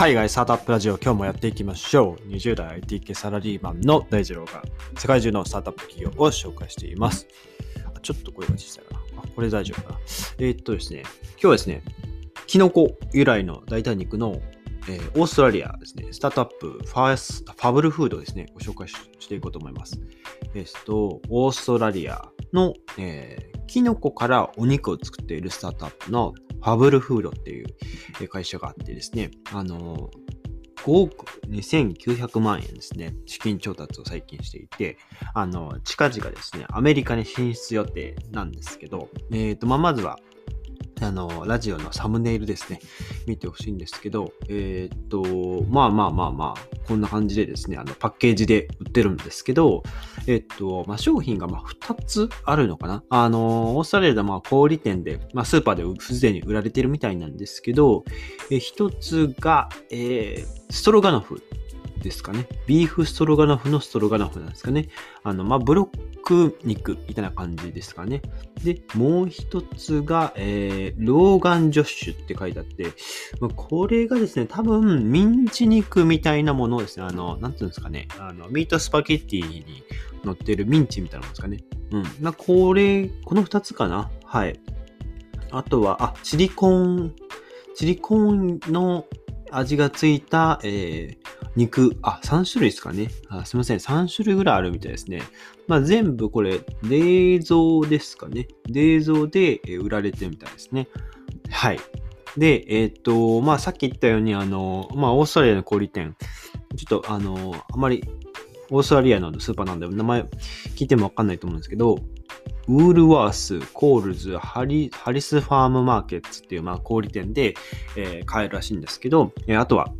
海外スタートアップラジオ今日もやっていきましょう。20代 IT 系サラリーマンの大二郎が世界中のスタートアップ企業を紹介しています。あちょっと声が小さいかな。あ、これ大丈夫かな。えーっとですね、今日はですね、キノコ由来の代替肉の、えーオーストラリアですね、スタートアップファース Fable Food ですね、ご紹介していこうと思います。えっと、オーストラリアの、えーキノコからお肉を作っているスタートアップのファブルフードっていう会社があってですね、あの、5億2900万円ですね、資金調達を最近していて、あの、近々ですね、アメリカに進出予定なんですけど、えっ、と、まあ、まずは、あの、ラジオのサムネイルですね、見てほしいんですけど、えっ、と、まあまあまあまあ、こんな感じでですね、あの、パッケージで売ってるんですけど、えっ、と、まあ、商品がま2つあるのかな。あの、オーストラリアでま小売店で、まあ、スーパーですでに売られてるみたいなんですけど、え1つが、えストロガノフ。ですかね。ビーフストロガノフのストロガノフなんですかね。あの、まあ、ブロック肉みたいな感じですかね。で、もう一つが、えー、ローガンジョッシュって書いてあって、まあこれがですね、多分、ミンチ肉みたいなものですね、あの、なんていうんですかね、あの、ミートスパゲッティに乗ってるミンチみたいなものですかね。うん。まあ、これ、この二つかな。はい。あとは、あ、チリコーン、チリコーンの味がついた、えー肉、あ、3種類ですかね。あすいません。3種類ぐらいあるみたいですね。まあ、全部これ、冷蔵ですかね。冷蔵で売られてるみたいですね。はい。で、えっ、と、まあ、さっき言ったように、あの、まあ、オーストラリアの小売店、ちょっと、あの、あまり、オーストラリアのスーパーなんで、名前聞いてもわかんないと思うんですけど、 Woolworths、Coles、ハリ Harris Farm Markets っていう、まあ、小売店で、えー買えるらしいんですけど、えーあとは、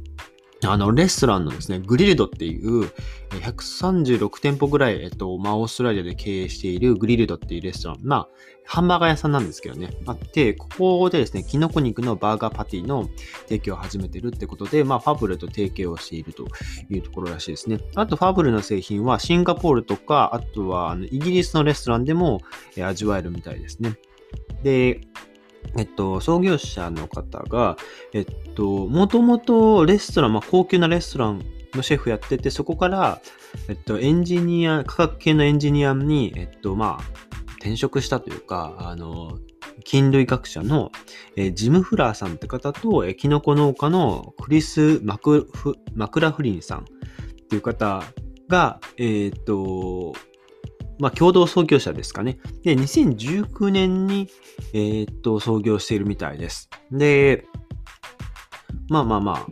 あの、レストランのですね、 Grill'd っていう、136店舗ぐらい、えっと、まあ、オーストラリアで経営している Grill'd っていうレストラン。まあ、ハンバーガー屋さんなんですけどね、あって、ここでですね、キノコ肉のバーガーパティの提供を始めてるってことで、まあ、 Fable と提携をしているというところらしいですね。あと、ファブルの製品はシンガポールとか、あとはあのイギリスのレストランでも、味わえるみたいですね。で、えっと、創業者の方が、えっと、もともとレストラン、まあ、高級なレストランのシェフやってて、そこから、えっと、エンジニア、価格系のエンジニアに、えっと、まあ、転職したというか、あの、菌類学者の、えージム・フラーさんって方と、えーキノコ農家のクリス・マクラフリンさんっていう方が、えっと、まあ、共同創業者ですかね。で、2019年に、えーっと、創業しているみたいです。で、まあまあまあ、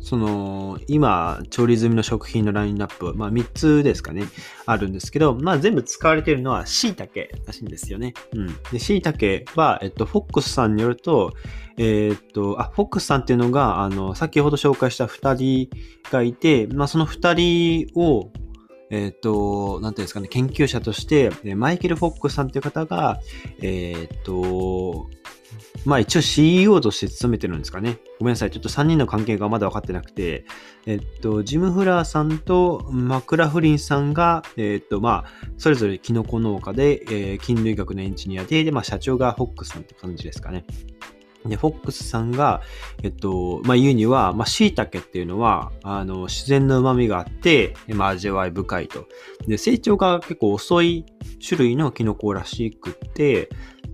その、今、調理済みの食品のラインナップ、まあ3つですかね、あるんですけど、まあ全部使われているのは椎茸らしいんですよね。うん。で、椎茸は、えっと、フォックスさんによると、えーっと、あ、フォックスさんっていうのが、あの、先ほど紹介した2人がいて、まあその2人を、えーと、なんていうんですかね、研究者として、マイケル・フォックスさんっていう方が、えーと、まあ一応 CEO として勤めてるんですかね。ごめんなさい。ちょっと3人の関係がまだ分かってなくて、えっと、ジム・フラーさんとマクラフリンさんが、えっと、まあ、それぞれキノコ農家で、えー菌類学のエンジニアで、で、まあ社長がフォックスさんって感じですかね。で、フォックスさんが、えっと、まあ、言うには、まあ、椎茸っていうのは、あの、自然の旨味があって、まあ、味わい深いと。で、成長が結構遅い種類のキノコらしくって、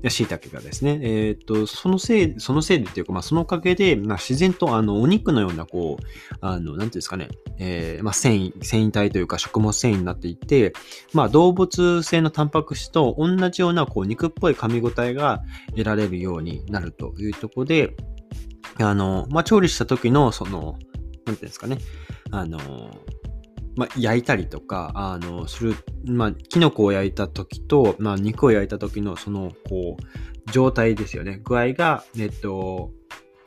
椎茸がですね、えっと、そのせい、そのせいでっていうか、まあ、そのおかげで、まあ、自然と、あの、お肉のような、こう、あの、なんていうんですかね、えーまあ、繊維、繊維体というか、食物繊維になっていて、まあ、動物性のタンパク質と同じような、こう、肉っぽい噛み応えが得られるようになるというところで、あの、まあ、調理した時の、その、なんていうんですかね、あの、まあ、焼いたりとか、あの、する、まあ、キノコを焼いた時と、まあ、肉を焼いた時の、その、こう、状態ですよね。具合が、えっと、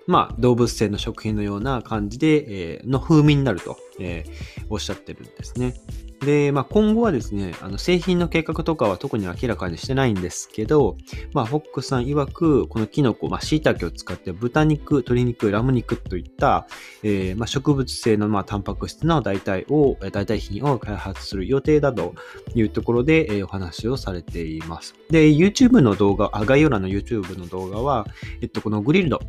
まあ、動物性の食品のような感じで、えーの風味になると、えーおっしゃってるんですね。で、まあ、今後はですね、あの製品の計画とかは特に明らかにしてないんですけど、まあ、フォックさん曰く、このキノコ、まあ、椎茸を使って豚肉、鶏肉、ラム肉といった、えーまあ、植物性の、まあ、タンパク質の代替を、代替品を開発する予定だというところで、えーお話をされています。で、YouTube の動画、あ概要欄の YouTube の動画は、えっと、このグリルド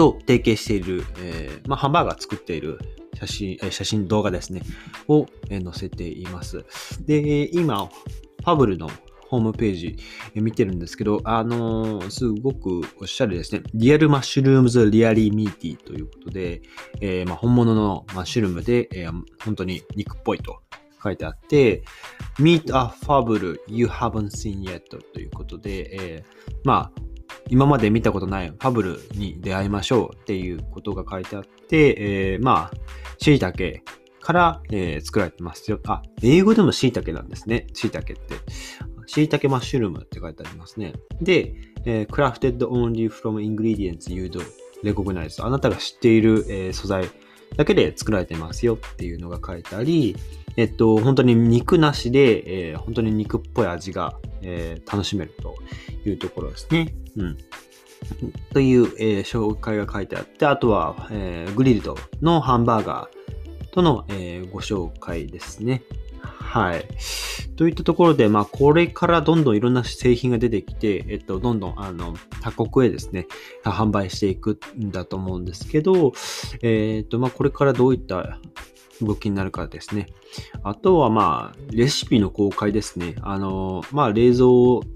と提携している、えー、まあ、ハンバーガー作っている写真、え写真動画ですね、を、え載せています。で、今、ファブルのホームページ見てるんですけど、あのー、すごくおしゃれですね。リアルマッシュルームズリアリーミーティーということで、えー、まあ、本物のマッシュルームで、えー、本当に肉っぽいと書いてあって、Meet a Fable you haven't seen yet ということで、え、まあ、今まで見たことないファブルに出会いましょうっていうことが書いてあって、えー、まあ、椎茸から、えー、作られてますよ。あ、英語でも椎茸なんですね。椎茸って。椎茸マッシュルームって書いてありますね。で、えー、crafted only from ingredients you do recognize あなたが知っている、えー、素材だけで作られてますよっていうのが書いてあり、えっと、本当に肉なしで、えー、本当に肉っぽい味が、えー、楽しめるというところですね。うん。という、えー、紹介が書いてあって、あとは、え、グリルドのハンバーガーとの、え、ご紹介ですね。はい。といったところで、まあ、これからどんどんいろんな製品が出てきて、えっと、どんどん、あの、他国へですね、販売していくんだと思うんですけど、えっと、まあ、これからどういった動きになるからですね。あとは、まあ、レシピの公開ですね。あの、まあ、冷蔵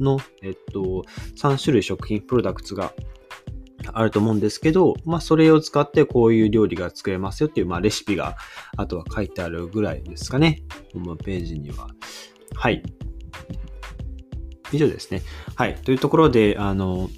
の、えっと、3種類食品プロダクツがあると思うんですけど、まあ、それを使ってこういう料理が作れますよっていう、まあ、レシピが、あとは書いてあるぐらいですかね。ホームページには。はい。以上ですね。はい。というところで、あの、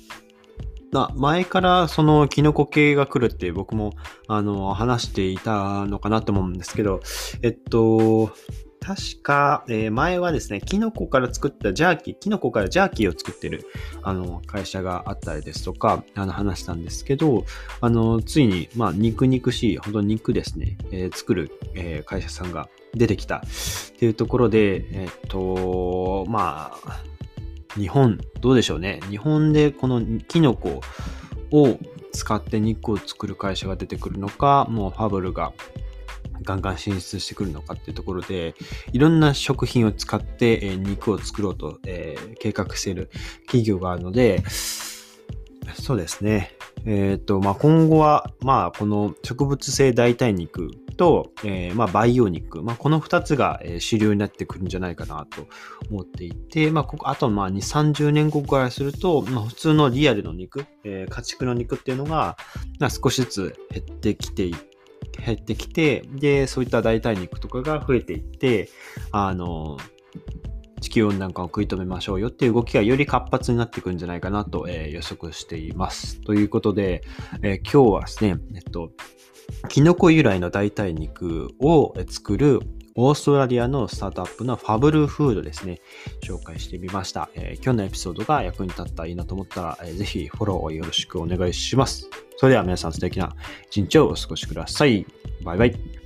ま前からそのキノコ系が来るって僕もあの話していたのかなと思うんですけど、えっと、確か、えー、前はですね、キノコから作ったジャーキー、キノコからジャーキーを作ってるあの会社があったりですとか、あの話したんですけど、あの、ついに、まあ、肉肉しい、本当に肉ですね、えー、作る、えー、会社さんが出てきたっていうところで、えっと、まあ、日本、どうでしょうね。日本でこのキノコを使って肉を作る会社が出てくるのか、もうファブルがガンガン進出してくるのかっていうところで、いろんな食品を使って、え肉を作ろうと、えー、計画している企業があるので、そうですね。えっ、ー、と、まあ、今後は、まあ、この植物性代替肉と、えー、まあ、培養肉、まあ、この2つが、主流になってくるんじゃないかなと思っていて、まあ、ここあと、まあ、2、30年後からすると、まあ、普通のリアルの肉、えー、家畜の肉っていうのが、まあ、少しずつ減ってきて減ってきて、で、そういった代替肉とかが増えていって、あの、地球温暖化を食い止めましょうよっていう動きがより活発になっていくんじゃないかなと、えー、予測しています。ということで、えー、今日はですね、えっと、キノコ由来の代替肉を作るオーストラリアのスタートアップのファブルフードですね、紹介してみました。えー、今日のエピソードが役に立ったらいいなと思ったら、えー、ぜひフォローをよろしくお願いします。それでは皆さん素敵な一日をお過ごしください。バイバイ。